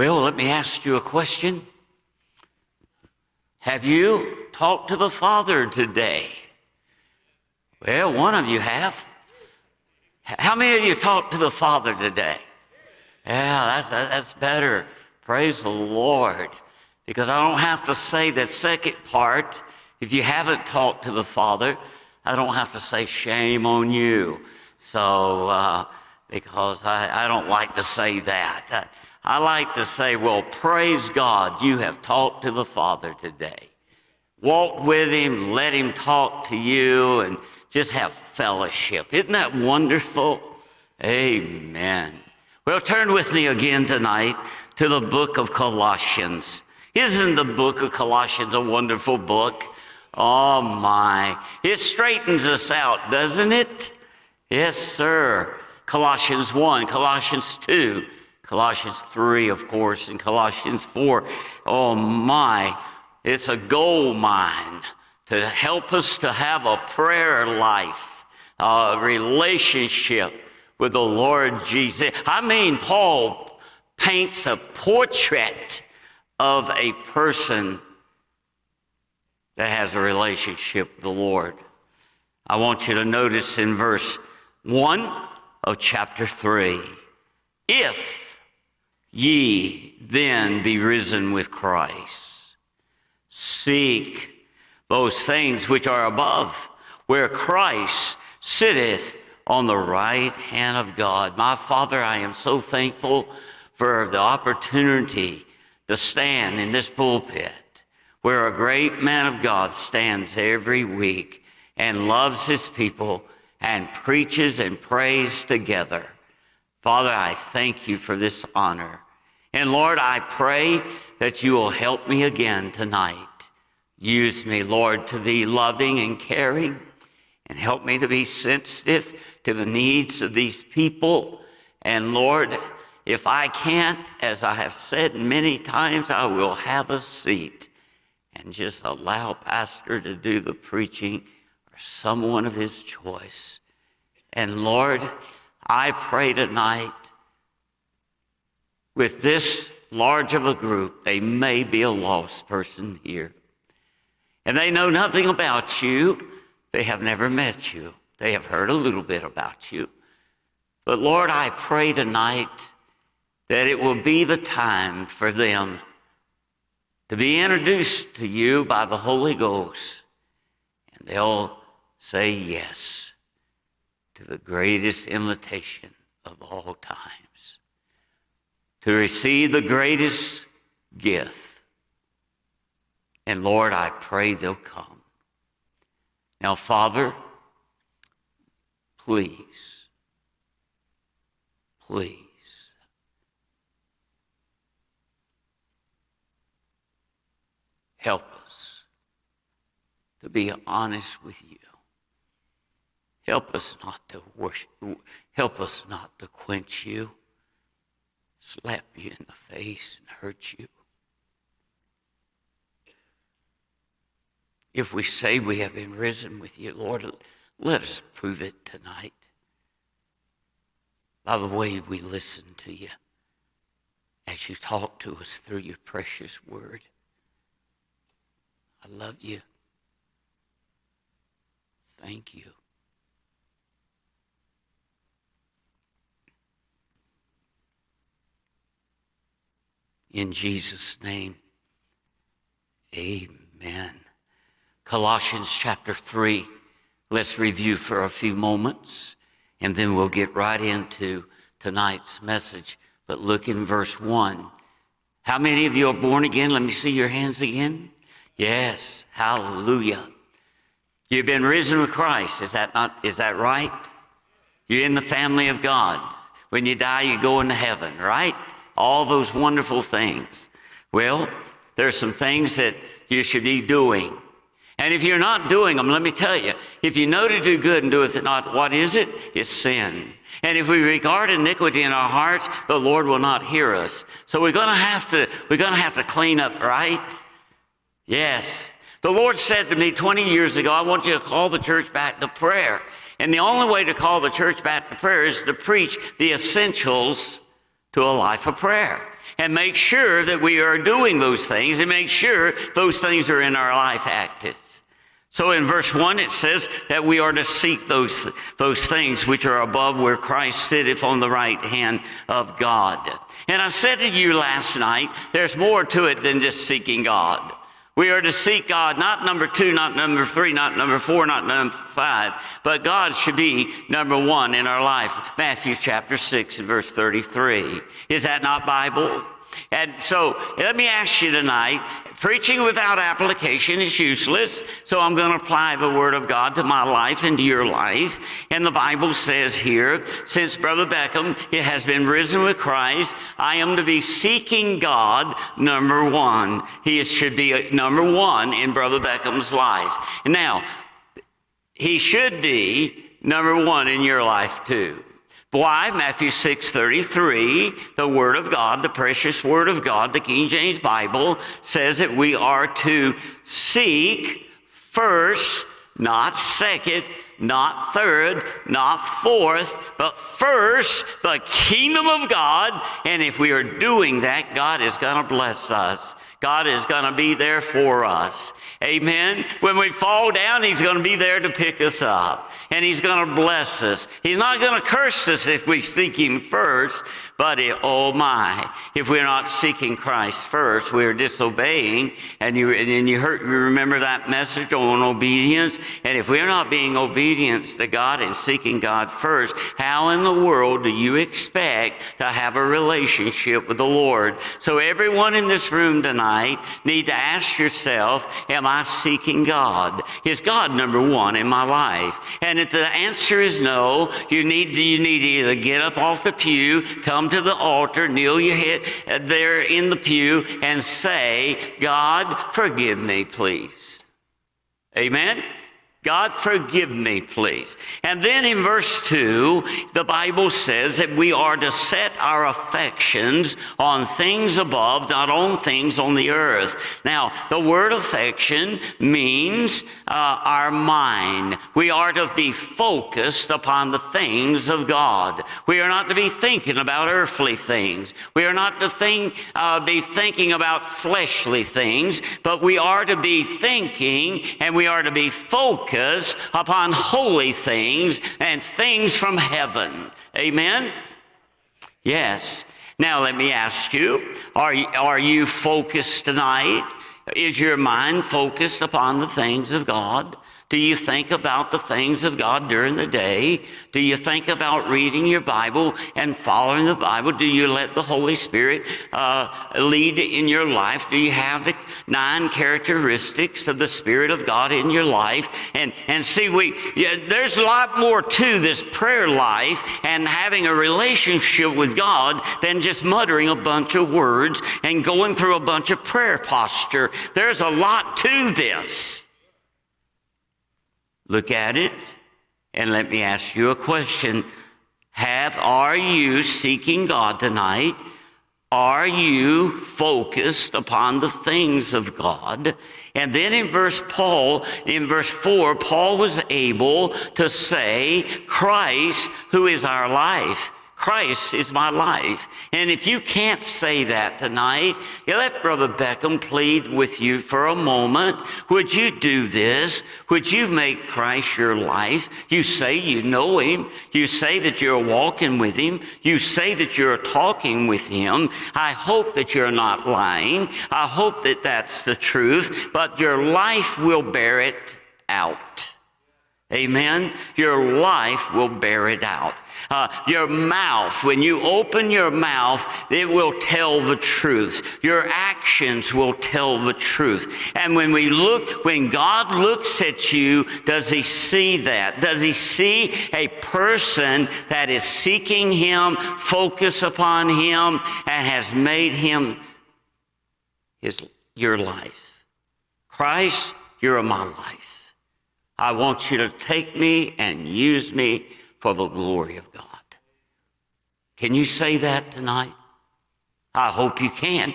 Well, let me ask you a question. Have you talked to the Father today? Well, one of you have. How many of you talked to the Father today? Yeah, that's, that's better. Praise the Lord. Because I don't have to say that second part. If you haven't talked to the Father, I don't have to say shame on you. So, uh, because I, I don't like to say that. I, like to say, well, praise God, you have talked to the Father today. Walk with Him, let Him talk to you, and just have fellowship. Isn't that wonderful? Amen. Well, turn with me again tonight to the book of Colossians. Isn't the book of Colossians a wonderful book? Oh my. It straightens us out, doesn't it? Yes, sir. Colossians 1, Colossians 2, Colossians 3, of course, and Colossians 4. Oh my. It's a gold mine to help us to have a prayer life, a relationship with the Lord Jesus. I mean, Paul paints a portrait of a person that has a relationship with the Lord. I want you to notice in verse 1 of chapter 3 if ye then be risen with Christ, seek those things which are above, where Christ sitteth on the right hand of God. My Father, I am so thankful for the opportunity to stand in this pulpit where a great man of God stands every week and loves his people and preaches and prays together. Father, I thank you for this honor. And Lord, I pray that you will help me again tonight. Use me, Lord, to be loving and caring and help me to be sensitive to the needs of these people. And Lord, if I can't, as I have said many times, I will have a seat and just allow Pastor to do the preaching or someone of his choice. And Lord, I pray tonight with this large of a group, they may be a lost person here. And they know nothing about you. They have never met you. They have heard a little bit about you. But Lord, I pray tonight that it will be the time for them to be introduced to you by the Holy Ghost. And they'll say yes to the greatest invitation of all times to receive the greatest gift. And Lord, I pray they'll come. Now, Father, please, please Help us to be honest with you. Help us not to worship, help us not to quench you, slap you in the face and hurt you. If we say we have been risen with you, Lord, let us prove it tonight by the way we listen to you as you talk to us through your precious word. I love you. Thank you. In Jesus' name, amen. Colossians chapter 3. Let's review for a few moments, and then we'll get right into tonight's message. But look in verse 1. How many of you are born again? Let me see your hands again. Yes, hallelujah. You've been risen with Christ. Is that not is that right? You're in the family of God. When you die, you go into heaven, right? All those wonderful things. Well, there's some things that you should be doing. And if you're not doing them, let me tell you, if you know to do good and doeth it not, what is it? It's sin. And if we regard iniquity in our hearts, the Lord will not hear us. So we're gonna have to, we're gonna have to clean up, right? Yes. The Lord said to me 20 years ago, I want you to call the church back to prayer. And the only way to call the church back to prayer is to preach the essentials to a life of prayer and make sure that we are doing those things and make sure those things are in our life active. So in verse 1, it says that we are to seek those, those things which are above where Christ sitteth on the right hand of God. And I said to you last night, there's more to it than just seeking God. We are to seek God, not number two, not number three, not number four, not number five, but God should be number one in our life. Matthew chapter 6 and verse 33. Is that not Bible? And so let me ask you tonight preaching without application is useless. So I'm going to apply the Word of God to my life and to your life. And the Bible says here, since Brother Beckham it has been risen with Christ, I am to be seeking God, number one. He should be uh, number one in Brother Beckham's life. Now, he should be number one in your life too. Why? Matthew 6 33, the Word of God, the precious Word of God, the King James Bible says that we are to seek first, not second, not third, not fourth, but first the kingdom of God. And if we are doing that, God is going to bless us. God is going to be there for us. Amen. When we fall down, He's going to be there to pick us up and He's going to bless us. He's not going to curse us if we seek Him first, it, oh my, if we're not seeking Christ first, we're disobeying. And you, and you, heard, you remember that message on obedience? And if we're not being obedient to God and seeking God first, how in the world do you expect to have a relationship with the Lord? So everyone in this room tonight need to ask yourself, am I seeking God? Is God number one in my life? And if the answer is no, you need, you need to either get up off the pew, come to the altar, kneel your head there in the pew, and say, God, forgive me, please. Amen? God, forgive me, please. And then in verse 2, the Bible says that we are to set our affections on things above, not on things on the earth. Now, the word affection means uh, our mind. We are to be focused upon the things of God. We are not to be thinking about earthly things. We are not to think, uh, be thinking about fleshly things, but we are to be thinking and we are to be focused focus upon holy things and things from heaven. Amen? Yes. Now, let me ask you are, are you focused tonight? Is your mind focused upon the things of God? Do you think about the things of God during the day? Do you think about reading your Bible and following the Bible? Do you let the Holy Spirit uh, lead in your life? Do you have the nine characteristics of the Spirit of God in your life? And and see, we yeah, there's a lot more to this prayer life and having a relationship with God than just muttering a bunch of words and going through a bunch of prayer posture. There's a lot to this. Look at it and let me ask you a question. Have, are you seeking God tonight? Are you focused upon the things of God? And then in verse Paul, in verse 4, Paul was able to say, Christ, who is our life. Christ is my life. And if you can't say that tonight, you let Brother Beckham plead with you for a moment. Would you do this? Would you make Christ your life? You say you know him. You say that you're walking with him. You say that you're talking with him. I hope that you're not lying. I hope that that's the truth, but your life will bear it out. Amen. Your life will bear it out. Uh, your mouth, when you open your mouth, it will tell the truth. Your actions will tell the truth. And when we look, when God looks at you, does he see that? Does he see a person that is seeking him, focus upon him, and has made him his, your life? Christ, you're my life. I want you to take me and use me for the glory of God. Can you say that tonight? I hope you can.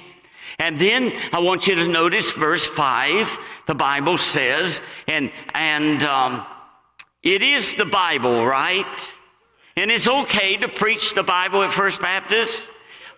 And then I want you to notice verse 5. The Bible says, and, and um, it is the Bible, right? And it's okay to preach the Bible at First Baptist.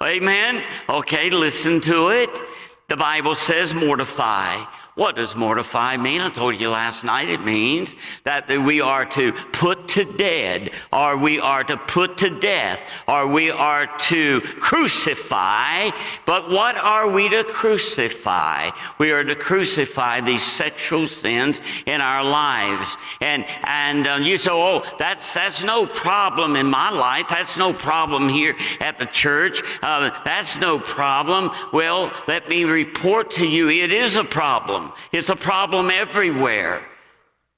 Amen? Okay, listen to it. The Bible says mortify. What does mortify mean? I told you last night it means that we are to put to dead, or we are to put to death, or we are to crucify. But what are we to crucify? We are to crucify these sexual sins in our lives. And, and uh, you say, oh, that's, that's no problem in my life. That's no problem here at the church. Uh, that's no problem. Well, let me report to you it is a problem. It's a problem everywhere.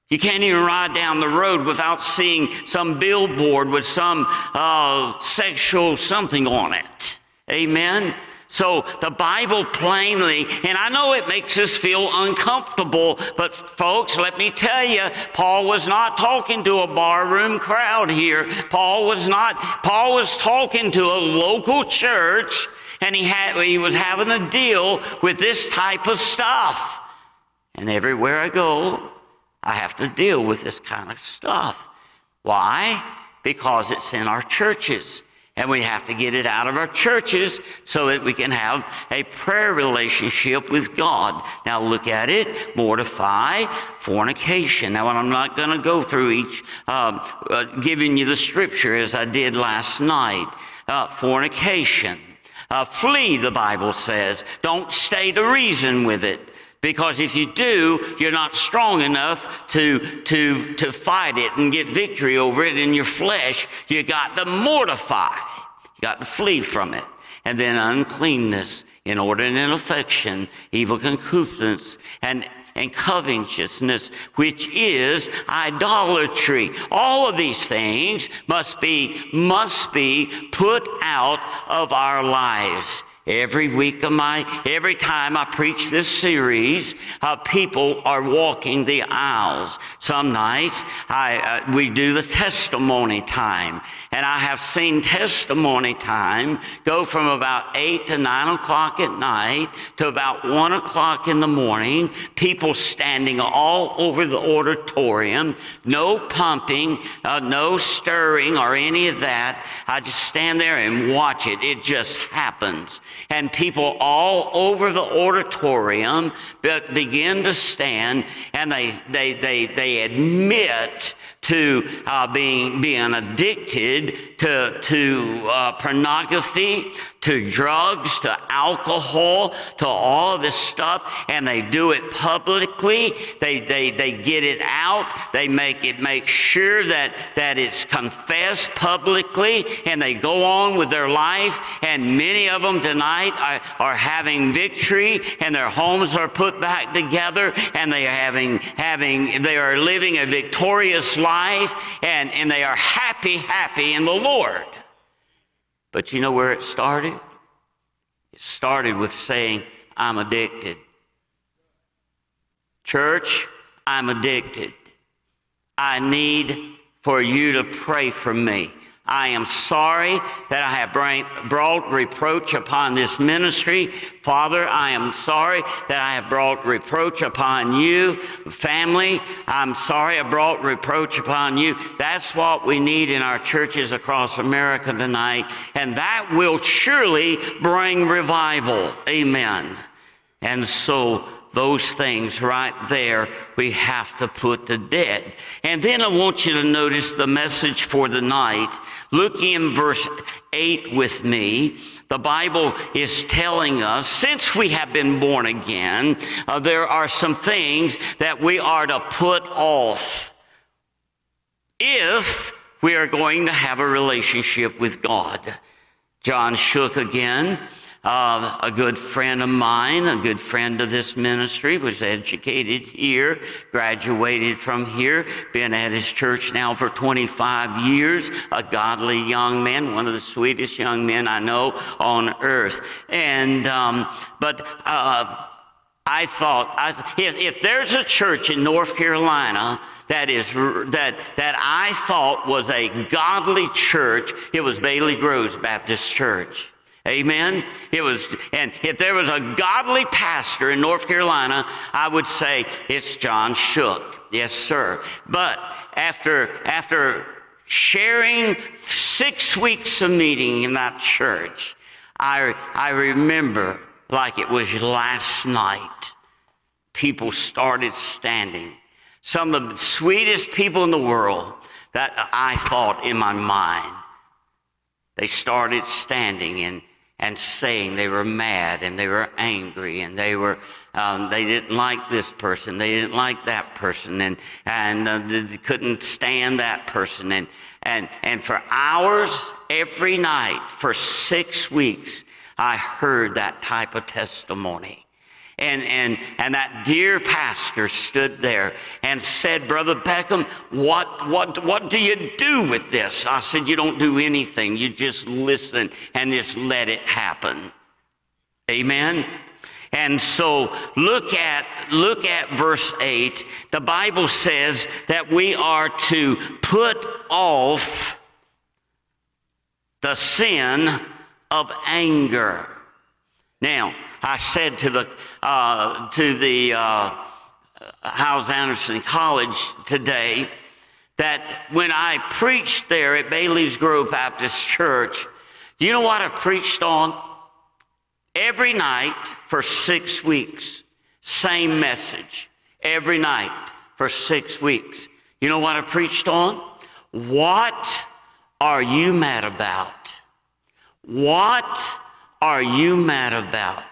You can't even ride down the road without seeing some billboard with some uh, sexual something on it. Amen? So the Bible plainly, and I know it makes us feel uncomfortable, but folks, let me tell you, Paul was not talking to a barroom crowd here. Paul was not, Paul was talking to a local church, and he had he was having a deal with this type of stuff. And everywhere I go, I have to deal with this kind of stuff. Why? Because it's in our churches. And we have to get it out of our churches so that we can have a prayer relationship with God. Now look at it. Mortify, fornication. Now I'm not going to go through each, uh, uh, giving you the scripture as I did last night. Uh, fornication. Uh, flee, the Bible says. Don't stay to reason with it. Because if you do, you're not strong enough to, to, to fight it and get victory over it in your flesh. You got to mortify. You got to flee from it. And then uncleanness, inordinate affection, evil concupiscence, and and covetousness, which is idolatry. All of these things must be, must be put out of our lives. Every week of my, every time I preach this series, uh, people are walking the aisles. Some nights I, uh, we do the testimony time, and I have seen testimony time go from about eight to nine o'clock at night to about one o'clock in the morning. People standing all over the auditorium, no pumping, uh, no stirring or any of that. I just stand there and watch it. It just happens and people all over the auditorium begin to stand and they, they, they, they admit to uh, being, being addicted to, to uh, pornography, to drugs, to alcohol, to all this stuff, and they do it publicly. They, they, they get it out. They make it make sure that, that it's confessed publicly, and they go on with their life. And many of them tonight are, are having victory, and their homes are put back together, and they are having, having they are living a victorious life, and, and they are happy, happy in the Lord. But you know where it started? It started with saying, I'm addicted. Church, I'm addicted. I need for you to pray for me. I am sorry that I have brought reproach upon this ministry. Father, I am sorry that I have brought reproach upon you. Family, I'm sorry I brought reproach upon you. That's what we need in our churches across America tonight. And that will surely bring revival. Amen. And so, those things right there we have to put to death. And then I want you to notice the message for the night. Look in verse 8 with me. The Bible is telling us, since we have been born again, uh, there are some things that we are to put off if we are going to have a relationship with God. John Shook again uh, a good friend of mine, a good friend of this ministry, was educated here, graduated from here, been at his church now for 25 years, a godly young man, one of the sweetest young men I know on earth. And, um, but, uh, I thought, I, if, if, there's a church in North Carolina that is that that I thought was a godly church, it was Bailey Groves Baptist Church. Amen. It was, and if there was a godly pastor in North Carolina, I would say it's John Shook. Yes, sir. But after, after sharing six weeks of meeting in that church, I, I remember like it was last night, people started standing. Some of the sweetest people in the world that I thought in my mind. They started standing and, and saying they were mad and they were angry and they were um, they didn't like this person they didn't like that person and and uh, they couldn't stand that person and and and for hours every night for six weeks I heard that type of testimony and, and, and that dear pastor stood there and said, Brother Beckham, what, what, what do you do with this? I said, You don't do anything. You just listen and just let it happen. Amen. And so look at look at verse 8. The Bible says that we are to put off the sin of anger. Now, I said to the, uh, to the uh, Hyles Anderson College today that when I preached there at Bailey's Grove Baptist Church, you know what I preached on? Every night for six weeks, same message. Every night for six weeks. You know what I preached on? What are you mad about? What are you mad about?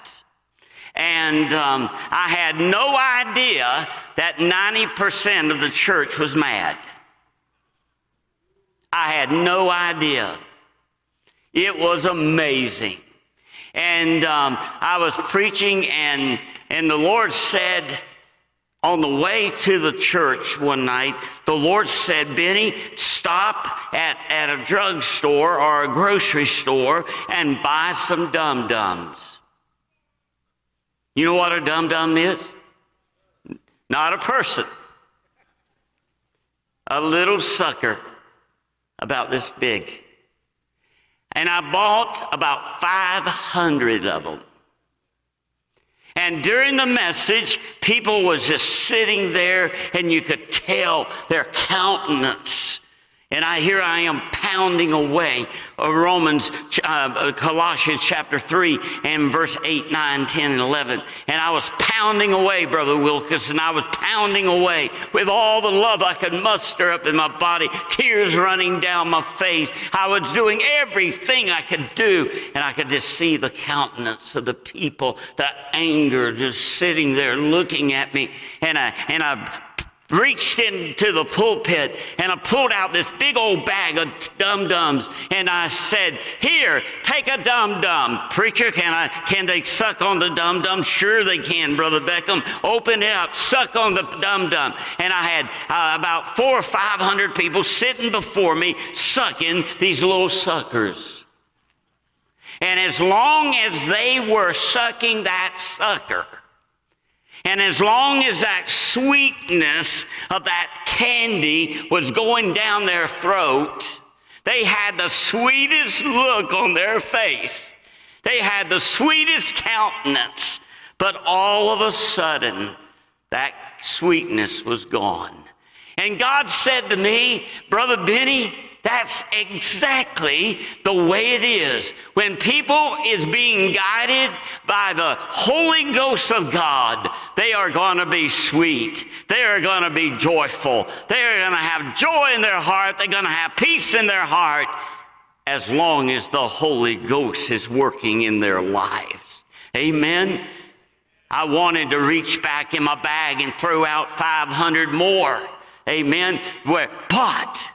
And um, I had no idea that 90% of the church was mad. I had no idea. It was amazing. And um, I was preaching, and, and the Lord said, on the way to the church one night, the Lord said, Benny, stop at, at a drugstore or a grocery store and buy some dum dums. You know what a dum dum is? Not a person, a little sucker about this big. And I bought about 500 of them. And during the message, people was just sitting there and you could tell their countenance and I here I am pounding away uh, Romans, uh, Colossians chapter 3 and verse 8, 9, 10, and 11. And I was pounding away, Brother Wilkes, and I was pounding away with all the love I could muster up in my body, tears running down my face. I was doing everything I could do, and I could just see the countenance of the people, the anger just sitting there looking at me. And I, and I reached into the pulpit and I pulled out this big old bag of dum dums and I said, "Here, take a dum dum, preacher. Can I? Can they suck on the dum dum? Sure they can, brother Beckham. Open it up, suck on the dum dum." And I had uh, about four or five hundred people sitting before me sucking these little suckers. And as long as they were sucking that sucker, and as long as that sweetness of that candy was going down their throat, they had the sweetest look on their face. They had the sweetest countenance. But all of a sudden, that sweetness was gone. And God said to me, Brother Benny, that's exactly the way it is. When people is being guided by the Holy Ghost of God, they are going to be sweet. They are going to be joyful. They are going to have joy in their heart. They're going to have peace in their heart as long as the Holy Ghost is working in their lives. Amen. I wanted to reach back in my bag and throw out 500 more. Amen. Where, but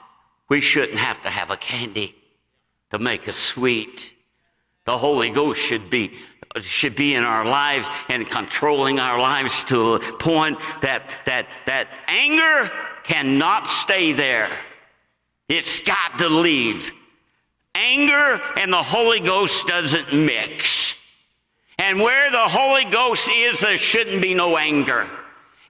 we shouldn't have to have a candy to make us sweet. The Holy Ghost should be should be in our lives and controlling our lives to a point that that that anger cannot stay there. It's got to leave. Anger and the Holy Ghost doesn't mix. And where the Holy Ghost is, there shouldn't be no anger.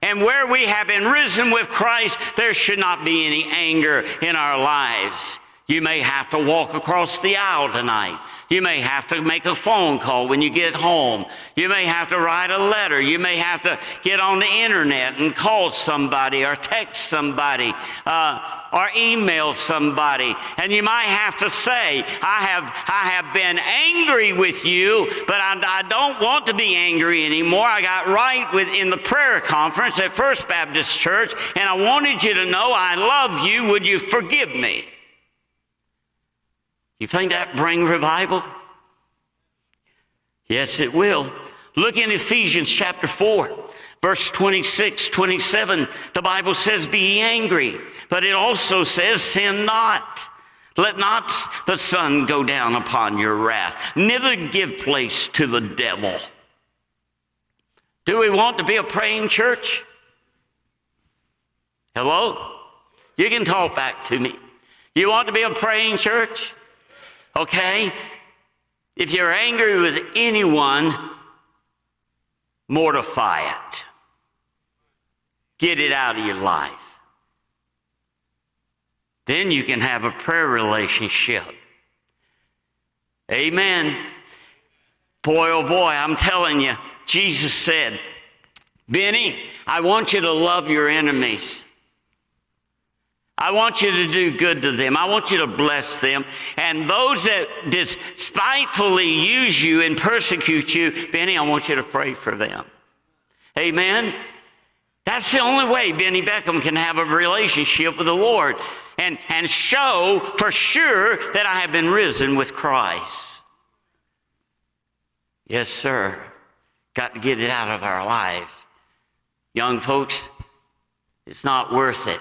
And where we have been risen with Christ, there should not be any anger in our lives. You may have to walk across the aisle tonight. You may have to make a phone call when you get home. You may have to write a letter. You may have to get on the internet and call somebody or text somebody uh, or email somebody. And you might have to say, I have, I have been angry with you, but I, I don't want to be angry anymore. I got right with, in the prayer conference at First Baptist Church, and I wanted you to know I love you. Would you forgive me? You think that bring revival? Yes, it will. Look in Ephesians chapter 4, verse 26, 27. The Bible says, Be angry, but it also says, Sin not. Let not the sun go down upon your wrath, neither give place to the devil. Do we want to be a praying church? Hello? You can talk back to me. You want to be a praying church? Okay? If you're angry with anyone, mortify it. Get it out of your life. Then you can have a prayer relationship. Amen. Boy, oh boy, I'm telling you, Jesus said, Benny, I want you to love your enemies. I want you to do good to them. I want you to bless them. And those that despitefully use you and persecute you, Benny, I want you to pray for them. Amen. That's the only way Benny Beckham can have a relationship with the Lord and, and show for sure that I have been risen with Christ. Yes, sir. Got to get it out of our lives. Young folks, it's not worth it.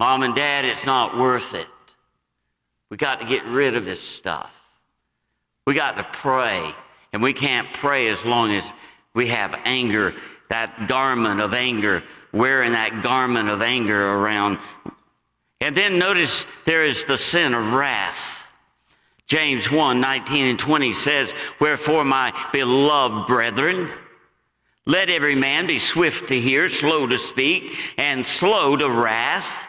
Mom and dad, it's not worth it. We got to get rid of this stuff. We got to pray, and we can't pray as long as we have anger, that garment of anger, wearing that garment of anger around. And then notice there is the sin of wrath. James 1 19 and 20 says, Wherefore, my beloved brethren, let every man be swift to hear, slow to speak, and slow to wrath.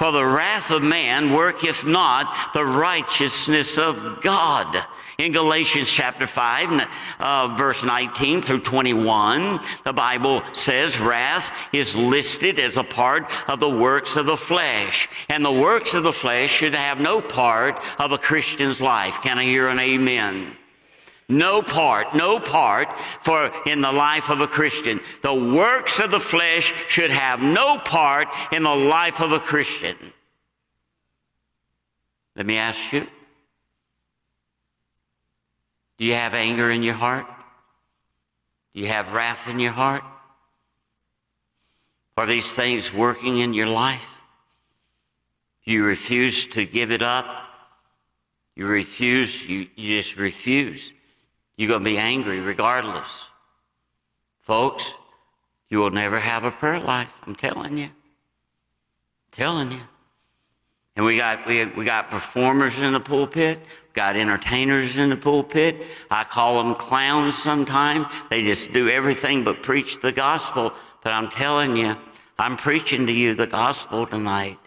For the wrath of man worketh not the righteousness of God. In Galatians chapter 5, uh, verse 19 through 21, the Bible says wrath is listed as a part of the works of the flesh. And the works of the flesh should have no part of a Christian's life. Can I hear an amen? No part, no part for in the life of a Christian. The works of the flesh should have no part in the life of a Christian. Let me ask you do you have anger in your heart? Do you have wrath in your heart? Are these things working in your life? You refuse to give it up. You refuse, you, you just refuse. You're going to be angry regardless. Folks, you will never have a prayer life. I'm telling you. I'm telling you. And we got, we, we got performers in the pulpit, we got entertainers in the pulpit. I call them clowns sometimes. They just do everything but preach the gospel. But I'm telling you, I'm preaching to you the gospel tonight.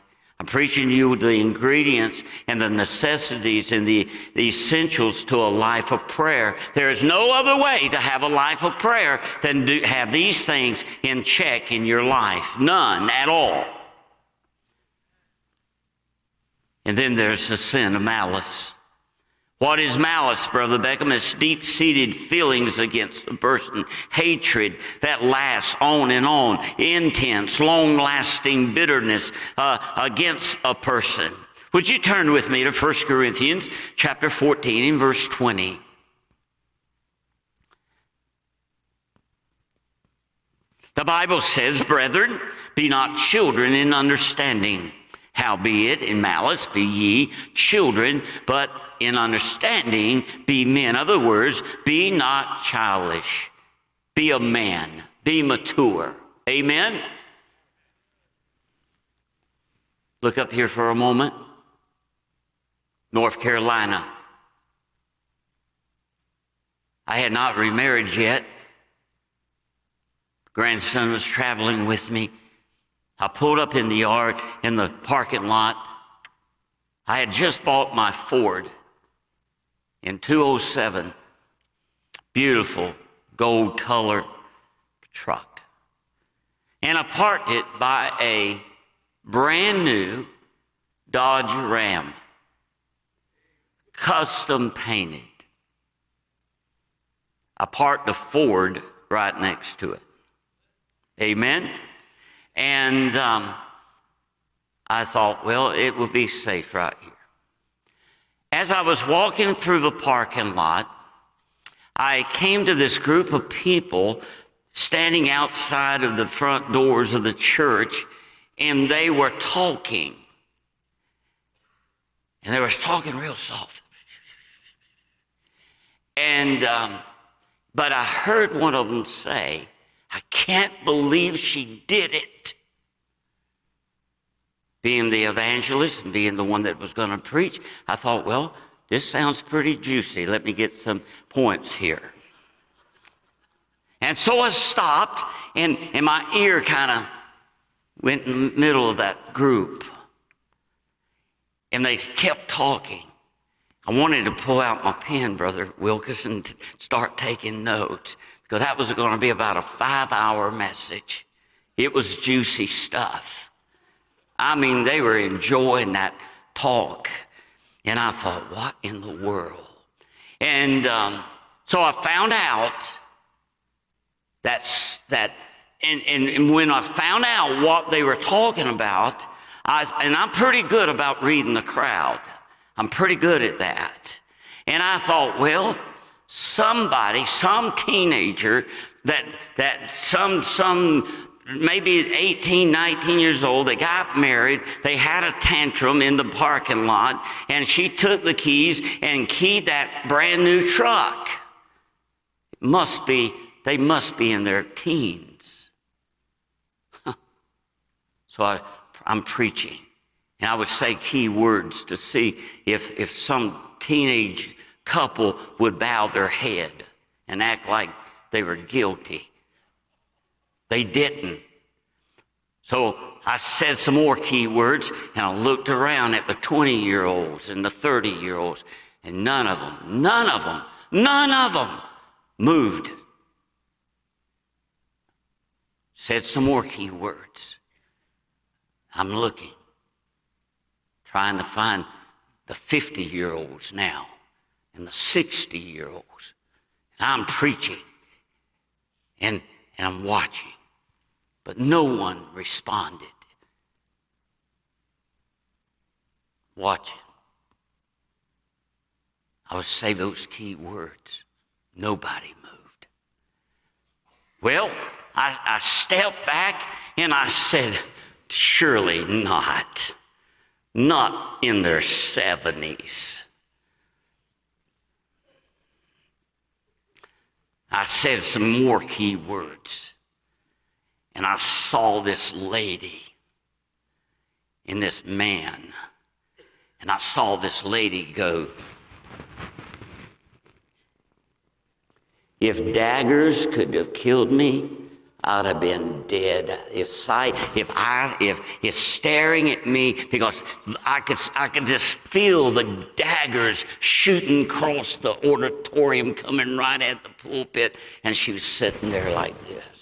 I'm preaching you the ingredients and the necessities and the, the essentials to a life of prayer. There is no other way to have a life of prayer than to have these things in check in your life. None at all. And then there's the sin of malice. What is malice, Brother Beckham? It's deep seated feelings against a person, hatred that lasts on and on, intense, long lasting bitterness uh, against a person. Would you turn with me to 1 Corinthians chapter 14 and verse 20? The Bible says, Brethren, be not children in understanding. Howbeit, in malice be ye children, but in understanding be men. In other words, be not childish. Be a man. Be mature. Amen? Look up here for a moment. North Carolina. I had not remarried yet. Grandson was traveling with me. I pulled up in the yard, in the parking lot, I had just bought my Ford in 207. Beautiful gold color truck. And I parked it by a brand new Dodge Ram, custom painted. I parked the Ford right next to it. Amen. And um, I thought, well, it would be safe right here. As I was walking through the parking lot, I came to this group of people standing outside of the front doors of the church, and they were talking. And they were talking real soft. And, um, but I heard one of them say, I can't believe she did it. Being the evangelist and being the one that was going to preach, I thought, well, this sounds pretty juicy. Let me get some points here. And so I stopped, and, and my ear kind of went in the middle of that group. And they kept talking. I wanted to pull out my pen, Brother Wilkerson, to start taking notes because that was going to be about a five hour message. It was juicy stuff. I mean, they were enjoying that talk. And I thought, what in the world? And um, so I found out that's, that, and, and, and when I found out what they were talking about, I, and I'm pretty good about reading the crowd. I'm pretty good at that. And I thought, well, somebody, some teenager that, that some, some maybe 18, 19 years old. They got married. They had a tantrum in the parking lot, and she took the keys and keyed that brand new truck. It must be they must be in their teens. so I, I'm preaching, and I would say key words to see if, if some teenage couple would bow their head and act like they were guilty. They didn't. So I said some more key words, and I looked around at the 20 year olds and the 30 year olds, and none of them, none of them, none of them moved said some more key words. I'm looking, trying to find the 50 year olds now and the 60 year olds. And I'm preaching and, and I'm watching, but no one responded. Watching. I would say those key words. Nobody moved. Well, I, I stepped back and I said, Surely not. Not in their 70s. I said some more key words. And I saw this lady and this man. And I saw this lady go, If daggers could have killed me, I'd have been dead. If sight, if I, if it's staring at me because I could, I could just feel the daggers shooting across the auditorium, coming right at the pulpit, and she was sitting there like this.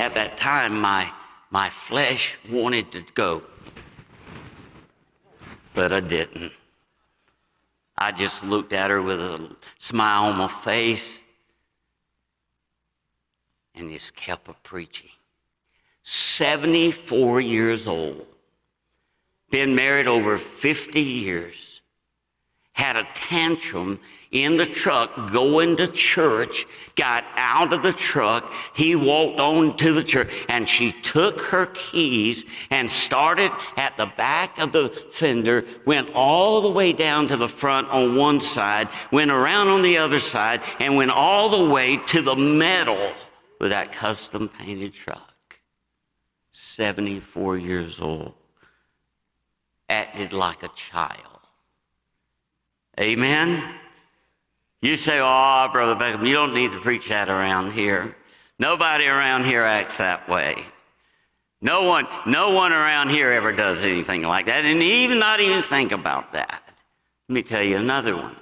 At that time, my my flesh wanted to go, but I didn't. I just looked at her with a smile on my face and just kept a preaching. 74 years old, been married over 50 years had a tantrum in the truck going to church, got out of the truck. He walked on to the church, and she took her keys and started at the back of the fender, went all the way down to the front on one side, went around on the other side, and went all the way to the metal with that custom painted truck. 74 years old. Acted like a child. Amen? You say, oh, Brother Beckham, you don't need to preach that around here. Nobody around here acts that way. No one, no one around here ever does anything like that, and even not even think about that. Let me tell you another one.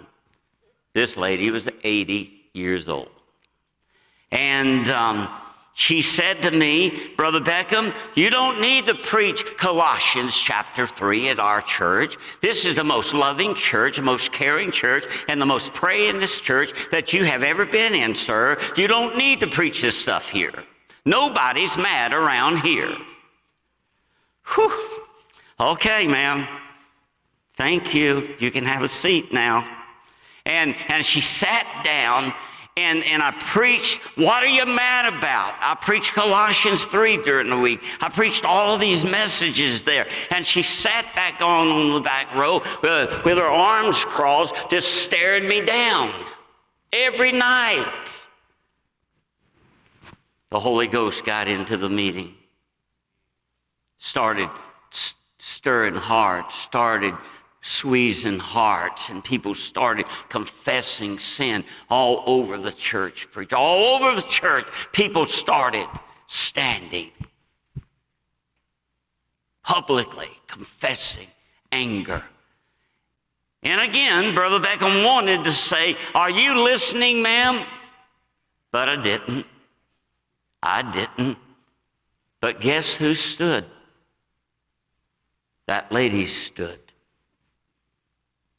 This lady was 80 years old. And um, she said to me, Brother Beckham, you don't need to preach Colossians chapter 3 at our church. This is the most loving church, the most caring church, and the most prayingest church that you have ever been in, sir. You don't need to preach this stuff here. Nobody's mad around here. Whew. Okay, ma'am. Thank you. You can have a seat now. And, and she sat down and, and I preached, What are you mad about? I preached Colossians 3 during the week. I preached all these messages there. And she sat back on, on the back row uh, with her arms crossed, just staring me down every night. The Holy Ghost got into the meeting, started stirring hearts, started squeezing hearts, and people started confessing sin all over the church. Preach all over the church. People started standing publicly confessing anger. And again, Brother Beckham wanted to say, Are you listening, ma'am? But I didn't. I didn't. But guess who stood? That lady stood.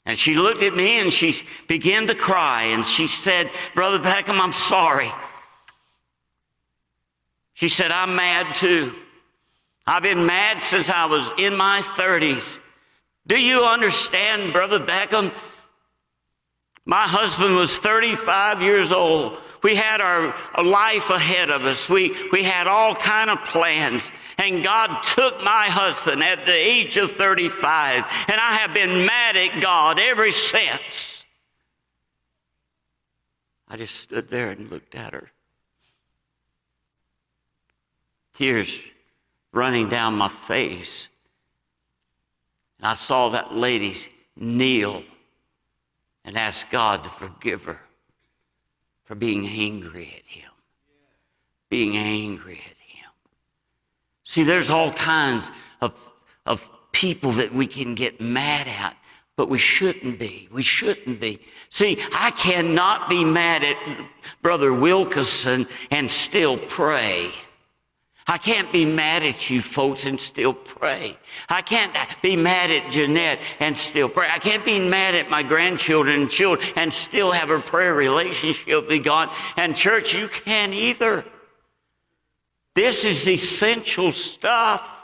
And she looked at me and she began to cry and she said, Brother Beckham, I'm sorry. She said, I'm mad too. I've been mad since I was in my 30s. Do you understand, Brother Beckham? My husband was 35 years old we had our life ahead of us. We, we had all kind of plans. And God took my husband at the age of 35. And I have been mad at God ever since. I just stood there and looked at her. Tears running down my face. And I saw that lady kneel and ask God to forgive her for being angry at him. Being angry at him. See, there's all kinds of, of people that we can get mad at, but we shouldn't be. We shouldn't be. See, I cannot be mad at Brother Wilkerson and still pray. I can't be mad at you folks and still pray. I can't be mad at Jeanette and still pray. I can't be mad at my grandchildren and children and still have a prayer relationship with God. And church, you can't either. This is essential stuff.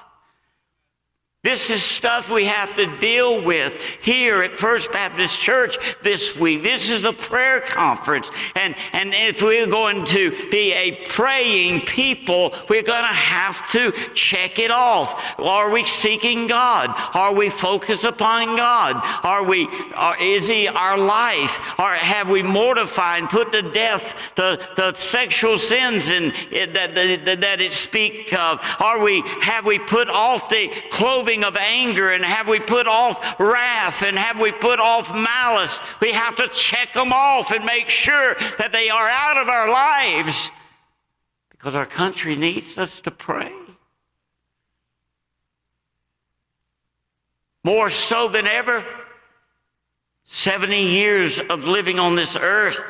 This is stuff we have to deal with here at First Baptist Church this week. This is a prayer conference. And, and if we're going to be a praying people, we're going to have to check it off. Are we seeking God? Are we focused upon God? Are we, are, is He our life? Or have we mortified and put to death the, the sexual sins and that, that, that it speak of? Are we, have we put off the clothing of anger and have we put off wrath and have we put off malice? We have to check them off and make sure that they are out of our lives because our country needs us to pray. More so than ever, 70 years of living on this earth,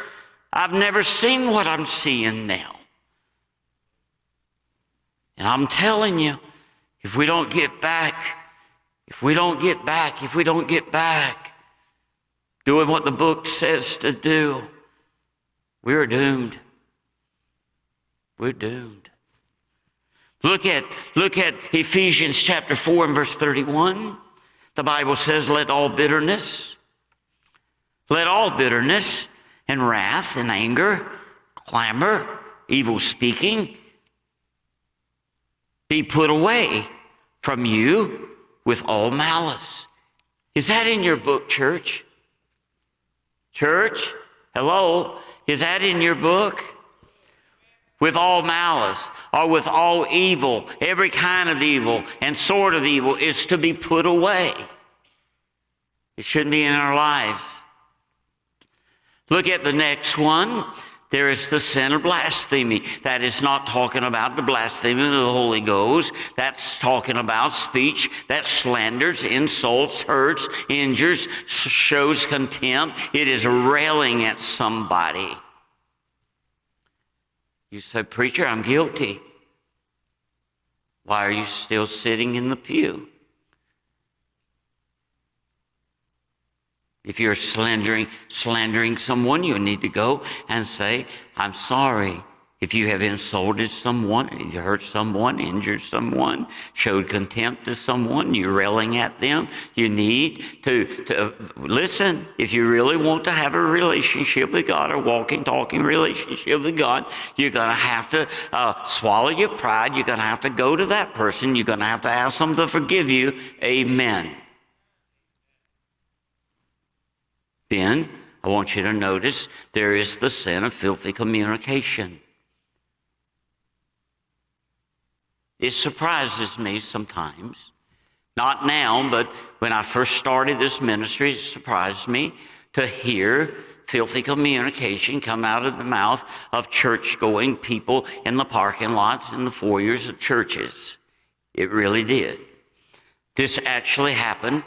I've never seen what I'm seeing now. And I'm telling you, if we don't get back, if we don't get back, if we don't get back doing what the book says to do, we're doomed. We're doomed. Look at, look at Ephesians chapter 4 and verse 31. The Bible says, Let all bitterness, let all bitterness and wrath and anger, clamor, evil speaking be put away from you with all malice. Is that in your book, church? Church? Hello? Is that in your book? With all malice or with all evil, every kind of evil and sort of evil is to be put away. It shouldn't be in our lives. Look at the next one. There is the sin of blasphemy. That is not talking about the blasphemy of the Holy Ghost. That's talking about speech that slanders, insults, hurts, injures, shows contempt. It is railing at somebody. You say, Preacher, I'm guilty. Why are you still sitting in the pew? If you're slandering, slandering someone, you need to go and say, I'm sorry. If you have insulted someone, you hurt someone, injured someone, showed contempt to someone, you're railing at them, you need to, to listen. If you really want to have a relationship with God, a walking, talking relationship with God, you're going to have to uh, swallow your pride. You're going to have to go to that person. You're going to have to ask them to forgive you. Amen. Then I want you to notice there is the sin of filthy communication. It surprises me sometimes. Not now, but when I first started this ministry, it surprised me to hear filthy communication come out of the mouth of church going people in the parking lots and the foyers of churches. It really did. This actually happened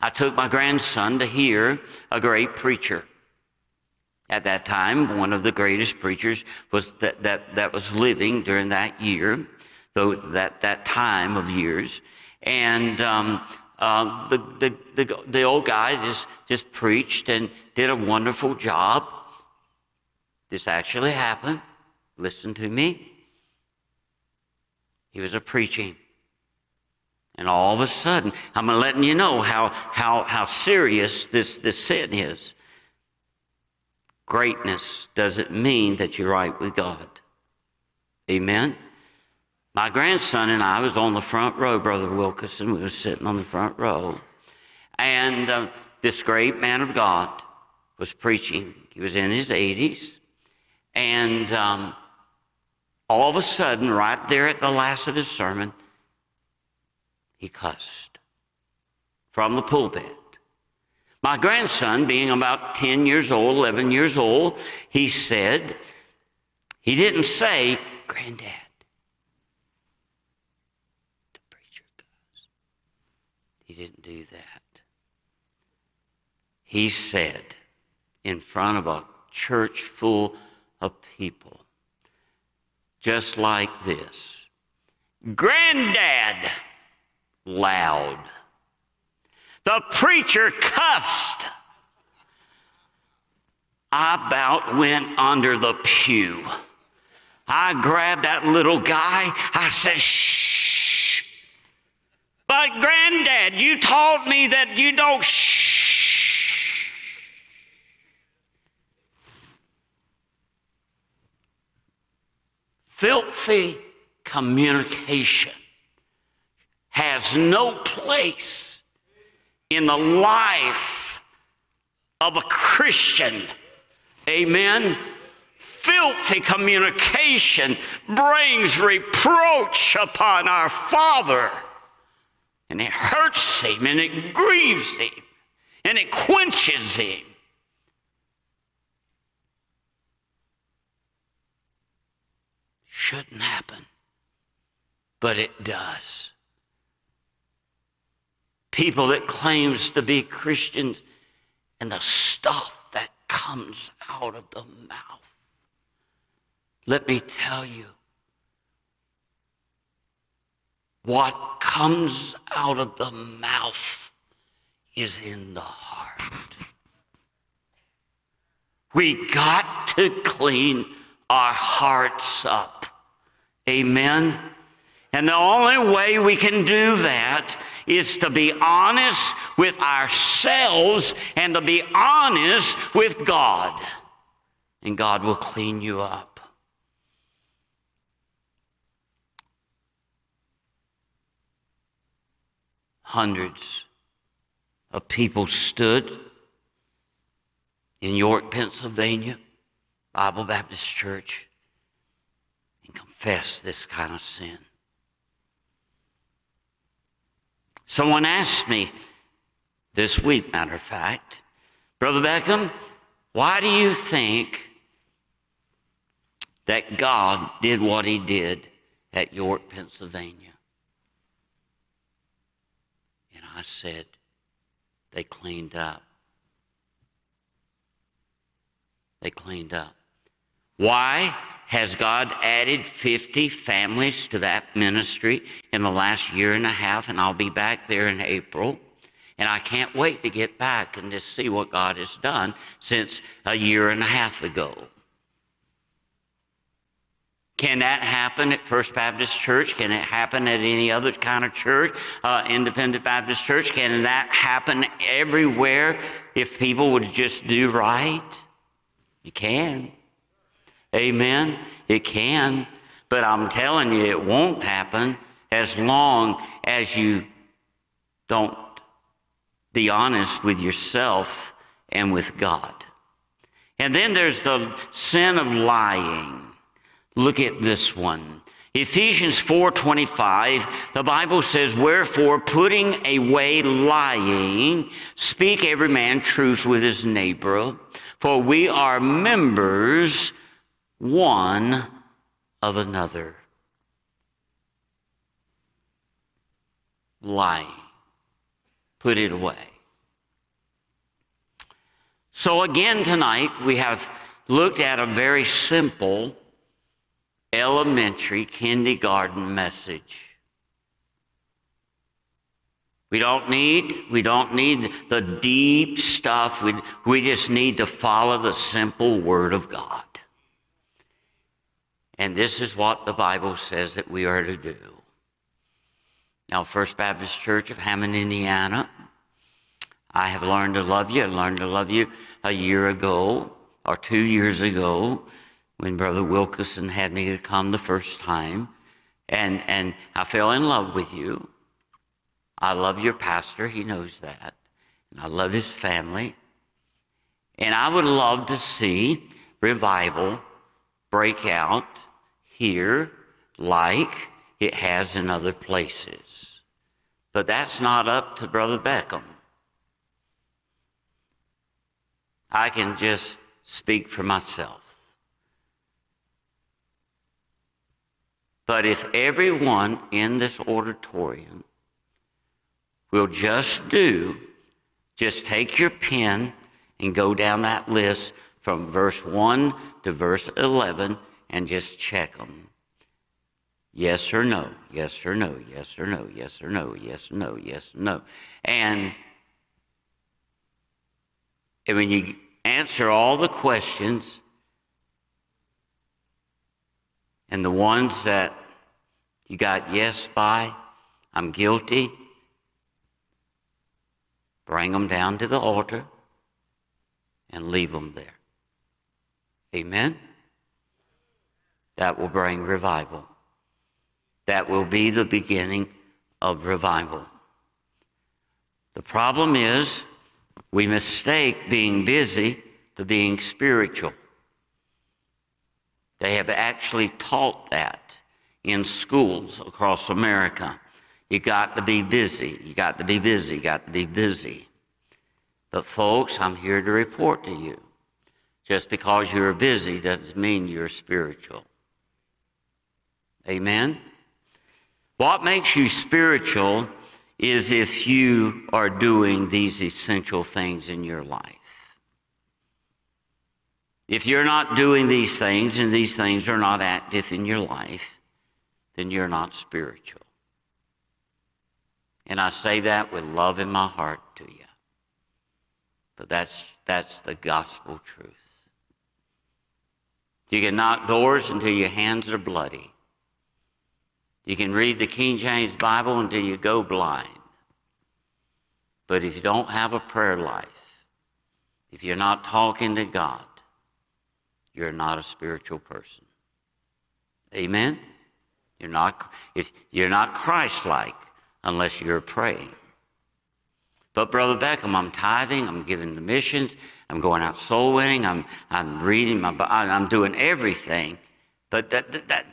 I took my grandson to hear a great preacher. At that time, one of the greatest preachers was that, that, that was living during that year, though that, that time of years. And um, uh, the, the, the, the old guy just, just preached and did a wonderful job. This actually happened. Listen to me. He was a preaching. And all of a sudden, I'm letting you know how, how, how serious this, this sin is. Greatness doesn't mean that you're right with God. Amen? My grandson and I was on the front row, Brother Wilkerson. We were sitting on the front row. And uh, this great man of God was preaching. He was in his 80s. And um, all of a sudden, right there at the last of his sermon, he cussed from the pulpit. My grandson, being about 10 years old, 11 years old, he said, he didn't say, Granddad. The preacher. He didn't do that. He said, in front of a church full of people, just like this Granddad loud. The preacher cussed. I about went under the pew. I grabbed that little guy. I said, shh. But, Granddad, you taught me that you don't shh. Filthy communication has no place in the life of a Christian. Amen. Filthy communication brings reproach upon our Father, and it hurts him, and it grieves him, and it quenches him. Shouldn't happen, but it does people that claims to be Christians and the stuff that comes out of the mouth. Let me tell you, what comes out of the mouth is in the heart. We got to clean our hearts up. Amen. And the only way we can do that is to be honest with ourselves and to be honest with God. And God will clean you up. Hundreds of people stood in York, Pennsylvania, Bible Baptist Church, and confessed this kind of sin. Someone asked me this week, matter of fact, Brother Beckham, why do you think that God did what He did at York, Pennsylvania. And I said, they cleaned up. They cleaned up. Why has God added 50 families to that ministry in the last year and a half? And I'll be back there in April. And I can't wait to get back and just see what God has done since a year and a half ago. Can that happen at First Baptist Church? Can it happen at any other kind of church, uh, Independent Baptist Church? Can that happen everywhere if people would just do right? You can. Amen. It can. But I'm telling you, it won't happen as long as you don't be honest with yourself and with God. And then there's the sin of lying. Look at this one. Ephesians 4:25 the Bible says wherefore putting away lying speak every man truth with his neighbor for we are members one of another lying put it away so again tonight we have looked at a very simple elementary kindergarten message. We don't need we don't need the deep stuff. We, we just need to follow the simple word of God. And this is what the Bible says that we are to do. Now, First Baptist Church of Hammond, Indiana, I have learned to love you. I learned to love you a year ago or two years ago when Brother Wilkerson had me to come the first time, and, and I fell in love with you. I love your pastor, he knows that. And I love his family. And I would love to see revival break out here like it has in other places. But that's not up to Brother Beckham. I can just speak for myself. But if everyone in this auditorium will just do, just take your pen and go down that list from verse 1 to verse 11 and just check them. Yes or no, yes or no, yes or no, yes or no, yes or no, yes or no. And, and when you answer all the questions, and the ones that you got yes by, I'm guilty, bring them down to the altar and leave them there. Amen? That will bring revival. That will be the beginning of revival. The problem is we mistake being busy to being spiritual. They have actually taught that in schools across America. You got to be busy. You got to be busy. You got to be busy. But, folks, I'm here to report to you just because you're busy doesn't mean you're spiritual. Amen? What makes you spiritual is if you are doing these essential things in your life. If you're not doing these things and these things are not active in your life, then you're not spiritual. And I say that with love in my heart to you. But that's, that's the gospel truth. You can knock doors until your hands are bloody. You can read the King James Bible until you go blind. But if you don't have a prayer life, if you're not talking to God, you're not a spiritual person. Amen? You're not, if you're not Christ-like unless you're praying. But Brother Beckham, I'm tithing, I'm giving the missions, I'm going out soul winning, I'm, I'm reading my, Bible, I'm doing everything. But that, that, that,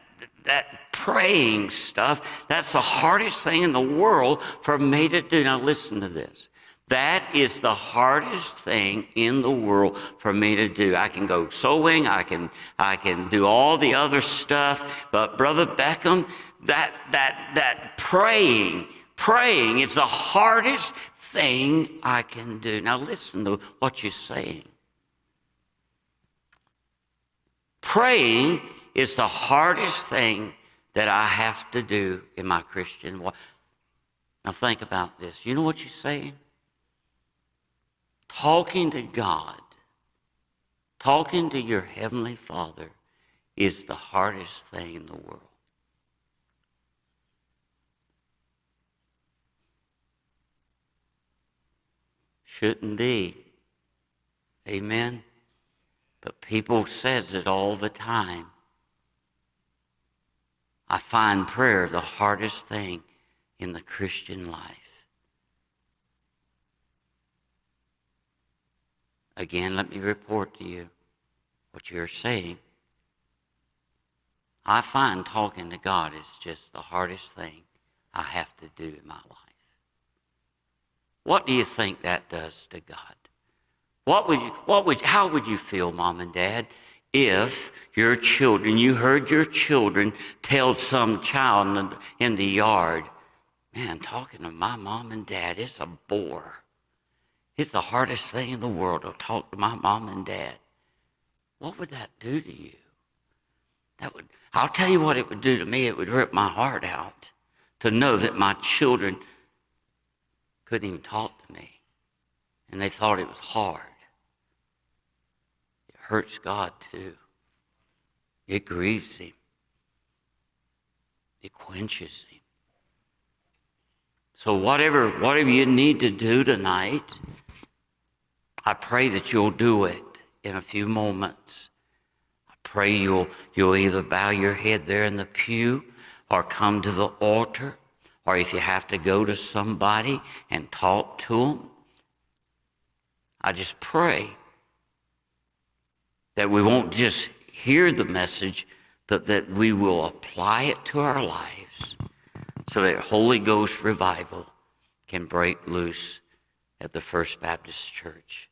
that praying stuff, that's the hardest thing in the world for me to do. Now listen to this. That is the hardest thing in the world for me to do. I can go sewing, I can I can do all the other stuff, but brother Beckham, that that that praying, praying is the hardest thing I can do. Now listen to what you're saying. Praying is the hardest thing that I have to do in my Christian walk. Now think about this. You know what you're saying? Talking to God, talking to your Heavenly Father is the hardest thing in the world. Shouldn't be. Amen. But people says it all the time. I find prayer the hardest thing in the Christian life. Again, let me report to you what you're saying. I find talking to God is just the hardest thing I have to do in my life. What do you think that does to God? What would you, what would, how would you feel, mom and dad, if your children, you heard your children tell some child in the, in the yard, man, talking to my mom and dad, it's a bore. It's the hardest thing in the world to talk to my mom and dad. What would that do to you? That would, I'll tell you what it would do to me. It would rip my heart out to know that my children couldn't even talk to me. And they thought it was hard. Hurts God too. It grieves Him. It quenches Him. So whatever, whatever you need to do tonight, I pray that you'll do it in a few moments. I pray you'll, you'll either bow your head there in the pew or come to the altar, or if you have to go to somebody and talk to them. I just pray that we won't just hear the message, but that we will apply it to our lives so that Holy Ghost revival can break loose at the First Baptist Church.